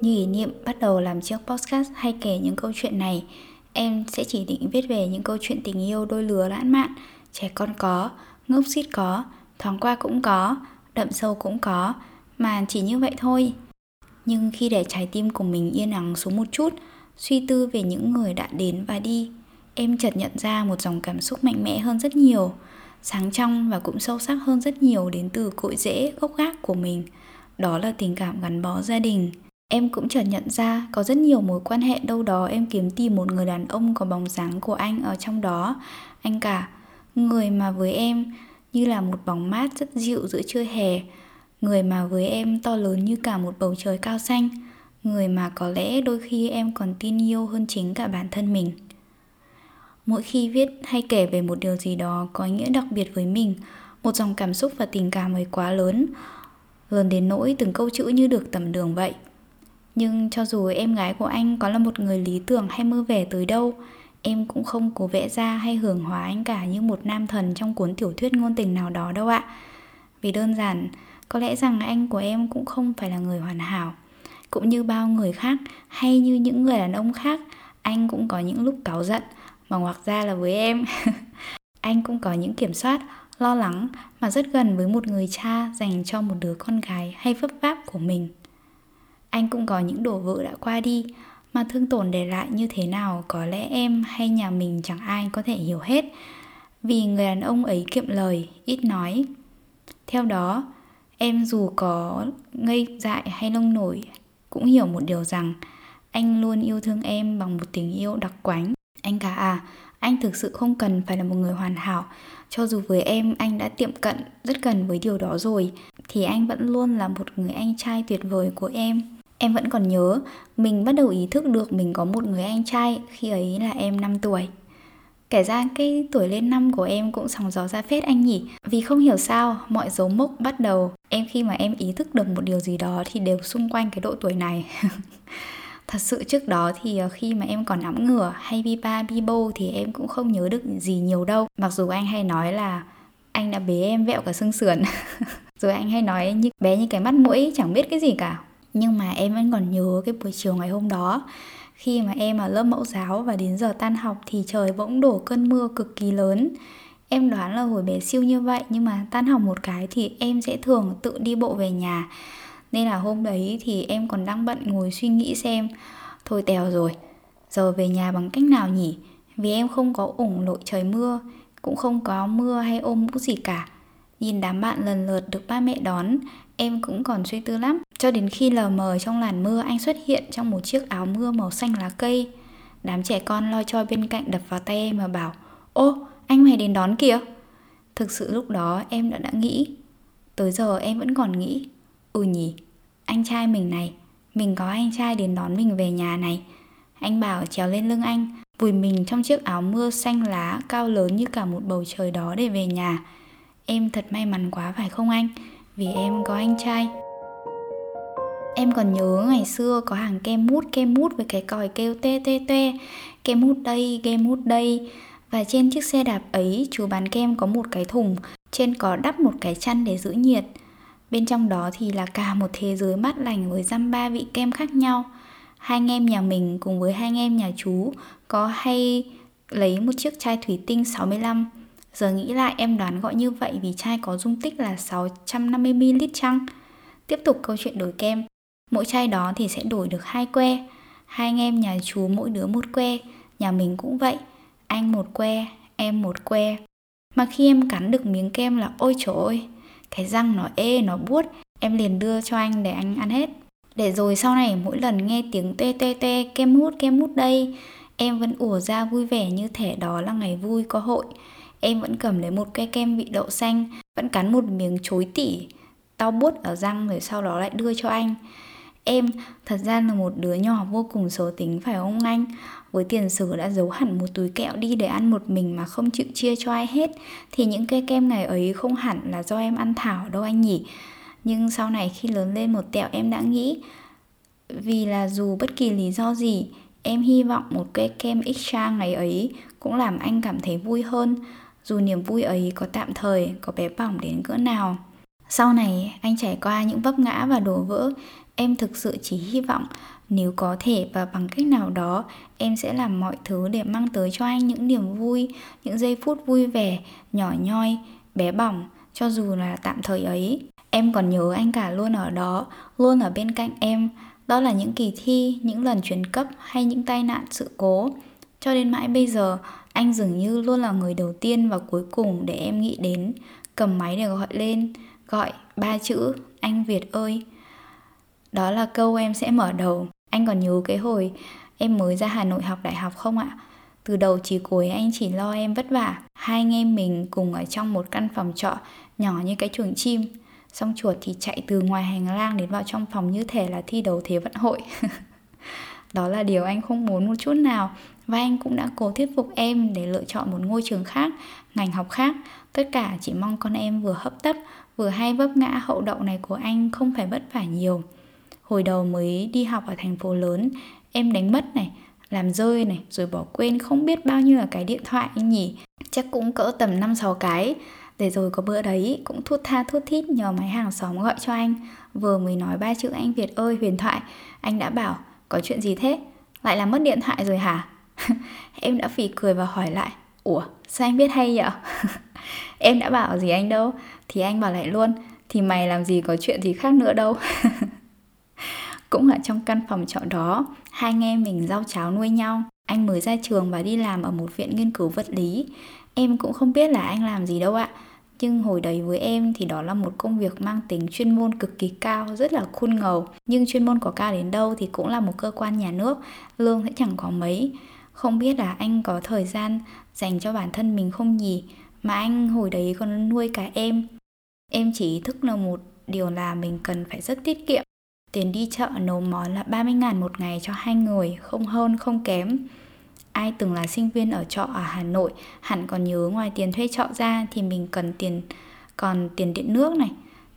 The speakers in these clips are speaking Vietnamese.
Như ý niệm bắt đầu làm chiếc podcast hay kể những câu chuyện này, em sẽ chỉ định viết về những câu chuyện tình yêu đôi lứa lãng mạn, trẻ con có, ngốc xít có, thoáng qua cũng có, đậm sâu cũng có, mà chỉ như vậy thôi. Nhưng khi để trái tim của mình yên ắng xuống một chút, suy tư về những người đã đến và đi, em chợt nhận ra một dòng cảm xúc mạnh mẽ hơn rất nhiều, sáng trong và cũng sâu sắc hơn rất nhiều đến từ cội rễ gốc gác của mình. Đó là tình cảm gắn bó gia đình. Em cũng chợt nhận ra có rất nhiều mối quan hệ đâu đó em kiếm tìm một người đàn ông có bóng dáng của anh ở trong đó. Anh cả, người mà với em như là một bóng mát rất dịu giữa trưa hè, người mà với em to lớn như cả một bầu trời cao xanh, người mà có lẽ đôi khi em còn tin yêu hơn chính cả bản thân mình. Mỗi khi viết hay kể về một điều gì đó có ý nghĩa đặc biệt với mình, một dòng cảm xúc và tình cảm ấy quá lớn, lớn đến nỗi từng câu chữ như được tầm đường vậy. Nhưng cho dù em gái của anh có là một người lý tưởng hay mơ vẻ tới đâu, em cũng không cố vẽ ra hay hưởng hóa anh cả như một nam thần trong cuốn tiểu thuyết ngôn tình nào đó đâu ạ. Vì đơn giản, có lẽ rằng anh của em cũng không phải là người hoàn hảo. Cũng như bao người khác hay như những người đàn ông khác, anh cũng có những lúc cáu giận, mà ngoặc ra là với em. anh cũng có những kiểm soát, lo lắng mà rất gần với một người cha dành cho một đứa con gái hay vấp váp của mình. Anh cũng có những đổ vỡ đã qua đi mà thương tổn để lại như thế nào có lẽ em hay nhà mình chẳng ai có thể hiểu hết vì người đàn ông ấy kiệm lời, ít nói. Theo đó, em dù có ngây dại hay nông nổi cũng hiểu một điều rằng anh luôn yêu thương em bằng một tình yêu đặc quánh. Anh cả à, anh thực sự không cần phải là một người hoàn hảo. Cho dù với em anh đã tiệm cận rất gần với điều đó rồi, thì anh vẫn luôn là một người anh trai tuyệt vời của em. Em vẫn còn nhớ, mình bắt đầu ý thức được mình có một người anh trai khi ấy là em 5 tuổi. Kể ra cái tuổi lên năm của em cũng sóng gió ra phết anh nhỉ. Vì không hiểu sao mọi dấu mốc bắt đầu Em khi mà em ý thức được một điều gì đó thì đều xung quanh cái độ tuổi này. Thật sự trước đó thì ờ, khi mà em còn nắm ngửa hay bi ba bi bô thì em cũng không nhớ được gì nhiều đâu. Mặc dù anh hay nói là anh đã bế em vẹo cả xương sườn. Rồi anh hay nói như bé như cái mắt mũi chẳng biết cái gì cả. Nhưng mà em vẫn còn nhớ cái buổi chiều ngày hôm đó khi mà em ở lớp mẫu giáo và đến giờ tan học thì trời bỗng đổ cơn mưa cực kỳ lớn Em đoán là hồi bé siêu như vậy nhưng mà tan học một cái thì em sẽ thường tự đi bộ về nhà Nên là hôm đấy thì em còn đang bận ngồi suy nghĩ xem Thôi tèo rồi, giờ về nhà bằng cách nào nhỉ? Vì em không có ủng lội trời mưa, cũng không có mưa hay ôm mũ gì cả Nhìn đám bạn lần lượt được ba mẹ đón, em cũng còn suy tư lắm. Cho đến khi lờ mờ trong làn mưa anh xuất hiện trong một chiếc áo mưa màu xanh lá cây. Đám trẻ con lo cho bên cạnh đập vào tay em mà bảo Ô, anh mày đến đón kìa. Thực sự lúc đó em đã đã nghĩ. Tới giờ em vẫn còn nghĩ. Ừ nhỉ, anh trai mình này, mình có anh trai đến đón mình về nhà này. Anh bảo trèo lên lưng anh, vùi mình trong chiếc áo mưa xanh lá cao lớn như cả một bầu trời đó để về nhà. Em thật may mắn quá phải không anh? Vì em có anh trai. Em còn nhớ ngày xưa có hàng kem mút kem mút với cái còi kêu tê tê tê Kem mút đây, kem mút đây. Và trên chiếc xe đạp ấy chú bán kem có một cái thùng Trên có đắp một cái chăn để giữ nhiệt. Bên trong đó thì là cả một thế giới mát lành với dăm ba vị kem khác nhau. Hai anh em nhà mình cùng với hai anh em nhà chú có hay lấy một chiếc chai thủy tinh 65 Giờ nghĩ lại em đoán gọi như vậy vì chai có dung tích là 650ml chăng? Tiếp tục câu chuyện đổi kem. Mỗi chai đó thì sẽ đổi được hai que. Hai anh em nhà chú mỗi đứa một que, nhà mình cũng vậy. Anh một que, em một que. Mà khi em cắn được miếng kem là ôi trời ơi, cái răng nó ê, nó buốt, em liền đưa cho anh để anh ăn hết. Để rồi sau này mỗi lần nghe tiếng tê tê tê kem hút kem hút đây, em vẫn ủa ra vui vẻ như thể đó là ngày vui có hội. Em vẫn cầm lấy một que kem vị đậu xanh Vẫn cắn một miếng chối tỉ Tao bút ở răng rồi sau đó lại đưa cho anh Em. Thật ra là một đứa nhỏ vô cùng xấu tính phải không anh? Với tiền sử đã giấu hẳn một túi kẹo đi để ăn một mình mà không chịu chia cho ai hết. Thì những cây kem ngày ấy không hẳn là do em ăn thảo đâu anh nhỉ. Nhưng sau này khi lớn lên một tẹo em đã nghĩ Vì là dù bất kỳ lý do gì Em hy vọng một cây kem extra ngày ấy cũng làm anh cảm thấy vui hơn. Dù niềm vui ấy có tạm thời, có bé bỏng đến cỡ nào sau này anh trải qua những vấp ngã và đổ vỡ Em thực sự chỉ hy vọng nếu có thể và bằng cách nào đó em sẽ làm mọi thứ để mang tới cho anh những niềm vui, những giây phút vui vẻ, nhỏ nhoi, bé bỏng, cho dù là tạm thời ấy. Em còn nhớ anh cả luôn ở đó, luôn ở bên cạnh em. Đó là những kỳ thi, những lần chuyển cấp hay những tai nạn sự cố. Cho đến mãi bây giờ, anh dường như luôn là người đầu tiên và cuối cùng để em nghĩ đến, cầm máy để gọi lên, gọi ba chữ anh Việt ơi. Đó là câu em sẽ mở đầu. Anh còn nhớ cái hồi em mới ra Hà Nội học đại học không ạ? Từ đầu chí cuối anh chỉ lo em vất vả. Hai anh em mình cùng ở trong một căn phòng trọ nhỏ như cái chuồng chim. Xong chuột thì chạy từ ngoài hành lang đến vào trong phòng như thể là thi đấu thế vận hội. Đó là điều anh không muốn một chút nào và anh cũng đã cố thuyết phục em để lựa chọn một ngôi trường khác, ngành học khác. Tất cả chỉ mong con em vừa hấp tấp, vừa hay vấp ngã hậu đậu này của anh không phải vất vả nhiều. Hồi đầu mới đi học ở thành phố lớn, em đánh mất này, làm rơi này, rồi bỏ quên không biết bao nhiêu là cái điện thoại anh nhỉ. Chắc cũng cỡ tầm 5-6 cái. Để rồi có bữa đấy cũng thút tha thút thít nhờ máy hàng xóm gọi cho anh Vừa mới nói ba chữ anh Việt ơi huyền thoại Anh đã bảo có chuyện gì thế? Lại là mất điện thoại rồi hả? em đã phì cười và hỏi lại Ủa sao anh biết hay vậy? em đã bảo gì anh đâu thì anh bảo lại luôn Thì mày làm gì có chuyện gì khác nữa đâu Cũng ở trong căn phòng trọ đó, hai anh em mình rau cháo nuôi nhau. Anh mới ra trường và đi làm ở một viện nghiên cứu vật lý. Em cũng không biết là anh làm gì đâu ạ. Nhưng hồi đấy với em thì đó là một công việc mang tính chuyên môn cực kỳ cao, rất là khôn ngầu. Nhưng chuyên môn có cao đến đâu thì cũng là một cơ quan nhà nước, lương sẽ chẳng có mấy. Không biết là anh có thời gian dành cho bản thân mình không nhỉ? Mà anh hồi đấy còn nuôi cả em. Em chỉ ý thức là một điều là mình cần phải rất tiết kiệm Tiền đi chợ nấu món là 30 ngàn một ngày cho hai người, không hơn không kém. Ai từng là sinh viên ở trọ ở Hà Nội hẳn còn nhớ ngoài tiền thuê trọ ra thì mình cần tiền còn tiền điện nước này,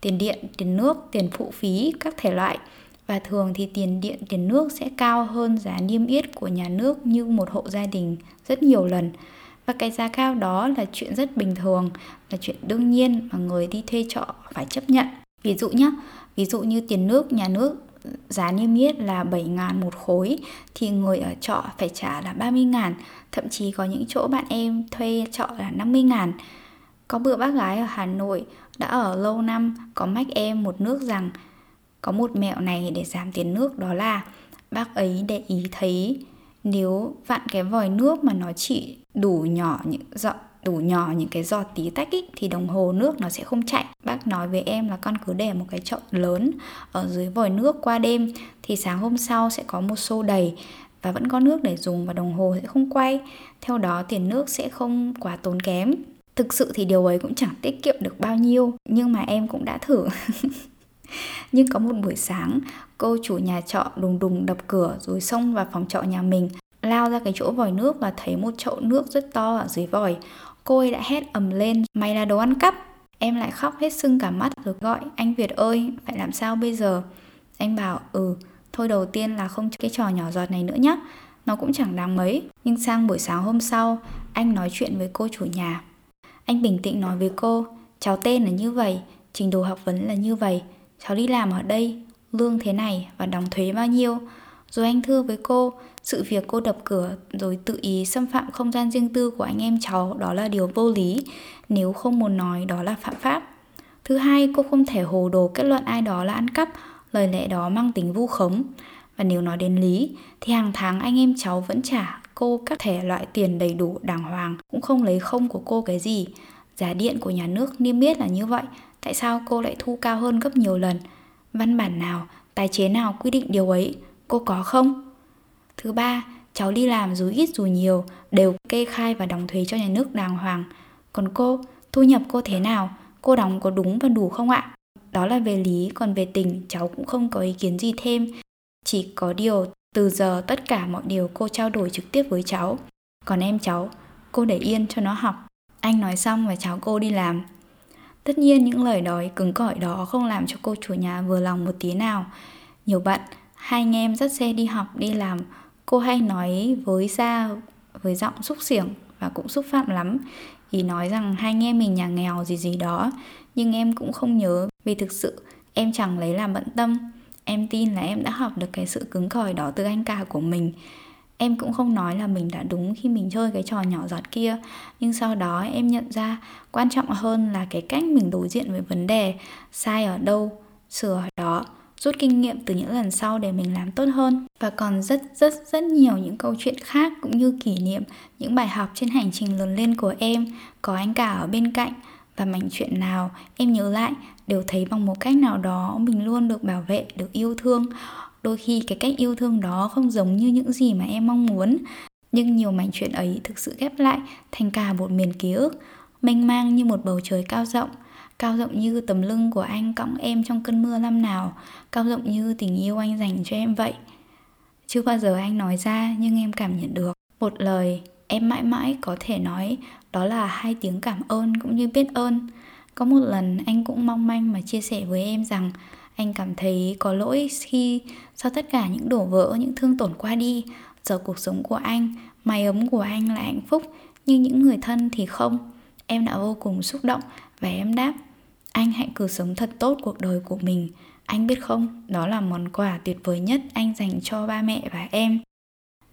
tiền điện, tiền nước, tiền phụ phí các thể loại. Và thường thì tiền điện, tiền nước sẽ cao hơn giá niêm yết của nhà nước như một hộ gia đình rất nhiều lần. Và cái giá cao đó là chuyện rất bình thường, là chuyện đương nhiên mà người đi thuê trọ phải chấp nhận. Ví dụ nhé, Ví dụ như tiền nước nhà nước giá niêm yết là 7 ngàn một khối thì người ở trọ phải trả là 30 ngàn thậm chí có những chỗ bạn em thuê trọ là 50 ngàn có bữa bác gái ở Hà Nội đã ở lâu năm có mách em một nước rằng có một mẹo này để giảm tiền nước đó là bác ấy để ý thấy nếu vặn cái vòi nước mà nó chỉ đủ nhỏ những giọt đủ nhỏ những cái giọt tí tách ý, thì đồng hồ nước nó sẽ không chạy. Bác nói với em là con cứ để một cái chậu lớn ở dưới vòi nước qua đêm thì sáng hôm sau sẽ có một xô đầy và vẫn có nước để dùng và đồng hồ sẽ không quay. Theo đó tiền nước sẽ không quá tốn kém. Thực sự thì điều ấy cũng chẳng tiết kiệm được bao nhiêu nhưng mà em cũng đã thử. Nhưng có một buổi sáng cô chủ nhà trọ đùng đùng đập cửa rồi xông vào phòng trọ nhà mình lao ra cái chỗ vòi nước và thấy một chậu nước rất to ở dưới vòi Cô ấy đã hét ầm lên, mày là đồ ăn cắp. Em lại khóc hết sưng cả mắt rồi gọi, anh Việt ơi, phải làm sao bây giờ? Anh bảo, ừ, thôi đầu tiên là không cái trò nhỏ giọt này nữa nhé. Nó cũng chẳng đáng mấy. Nhưng sang buổi sáng hôm sau, anh nói chuyện với cô chủ nhà. Anh bình tĩnh nói với cô, cháu tên là như vậy, trình độ học vấn là như vậy, cháu đi làm ở đây, lương thế này và đóng thuế bao nhiêu. Rồi anh thưa với cô, sự việc cô đập cửa rồi tự ý xâm phạm không gian riêng tư của anh em cháu đó là điều vô lý, nếu không muốn nói đó là phạm pháp. Thứ hai, cô không thể hồ đồ kết luận ai đó là ăn cắp, lời lẽ đó mang tính vu khống. Và nếu nói đến lý, thì hàng tháng anh em cháu vẫn trả cô các thể loại tiền đầy đủ đàng hoàng, cũng không lấy không của cô cái gì. Giá điện của nhà nước niêm yết là như vậy, tại sao cô lại thu cao hơn gấp nhiều lần? Văn bản nào, tài chế nào quy định điều ấy? Cô có không? Thứ ba, cháu đi làm dù ít dù nhiều đều kê khai và đóng thuế cho nhà nước đàng hoàng. Còn cô, thu nhập cô thế nào? Cô đóng có đúng và đủ không ạ? đó là về lý, còn về tình cháu cũng không có ý kiến gì thêm. Chỉ có điều từ giờ tất cả mọi điều cô trao đổi trực tiếp với cháu. Còn em cháu, cô để yên cho nó học. Anh nói xong và cháu cô đi làm. Tất nhiên những lời đói cứng cỏi đó không làm cho cô chủ nhà vừa lòng một tí nào. Nhiều bận, hai anh em dắt xe đi học đi làm, cô hay nói với ra với giọng xúc xiểng và cũng xúc phạm lắm. Ý nói rằng hai anh em mình nhà nghèo gì gì đó, nhưng em cũng không nhớ vì thực sự em chẳng lấy làm bận tâm. Em tin là em đã học được cái sự cứng cỏi đó từ anh cả của mình. Em cũng không nói là mình đã đúng khi mình chơi cái trò nhỏ giọt kia Nhưng sau đó em nhận ra quan trọng hơn là cái cách mình đối diện với vấn đề Sai ở đâu, sửa ở đó Rút kinh nghiệm từ những lần sau để mình làm tốt hơn. Và còn rất rất rất nhiều những câu chuyện khác cũng như kỷ niệm, Những bài học trên hành trình lớn lên của em, Có anh cả ở bên cạnh và mảnh chuyện nào em nhớ lại đều thấy bằng một cách nào đó mình luôn được bảo vệ, được yêu thương. Đôi khi cái cách yêu thương đó không giống như những gì mà em mong muốn, nhưng nhiều mảnh chuyện ấy thực sự ghép lại thành cả một miền ký ức, mênh mang như một bầu trời cao rộng cao rộng như tấm lưng của anh cõng em trong cơn mưa năm nào, cao rộng như tình yêu anh dành cho em vậy. Chưa bao giờ anh nói ra, nhưng em cảm nhận được. Một lời em mãi mãi có thể nói, đó là hai tiếng cảm ơn cũng như biết ơn. Có một lần anh cũng mong manh mà chia sẻ với em rằng anh cảm thấy có lỗi khi sau tất cả những đổ vỡ, những thương tổn qua đi. Giờ cuộc sống của anh, mái ấm của anh là hạnh phúc, nhưng những người thân thì không. Em đã vô cùng xúc động và em đáp anh hãy cứ sống thật tốt cuộc đời của mình. Anh biết không, đó là món quà tuyệt vời nhất anh dành cho ba mẹ và em.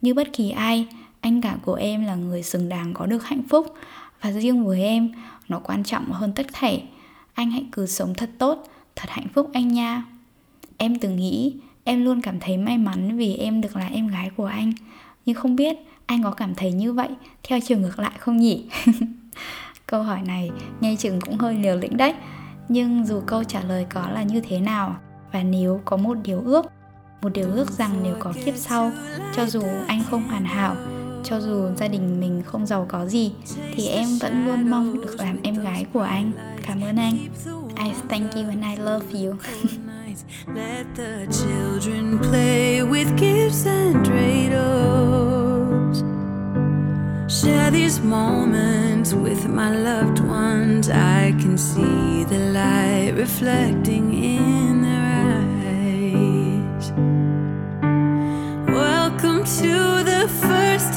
Như bất kỳ ai, anh cả của em là người xứng đáng có được hạnh phúc. Và riêng với em, nó quan trọng hơn tất thảy. Anh hãy cứ sống thật tốt, thật hạnh phúc anh nha. Em từng nghĩ, em luôn cảm thấy may mắn vì em được là em gái của anh. Nhưng không biết anh có cảm thấy như vậy theo chiều ngược lại không nhỉ? Câu hỏi này nghe chừng cũng hơi liều lĩnh đấy nhưng dù câu trả lời có là như thế nào, và nếu có một điều ước, một điều ước rằng nếu có kiếp sau, cho dù anh không hoàn hảo, cho dù gia đình mình không giàu có gì, thì em vẫn luôn mong được làm em gái của anh. Cảm ơn anh. I thank you and I love you. Let the children play with gifts and dreidels. Share these moments with my loved ones. I can see the light reflecting in their eyes. Welcome to the first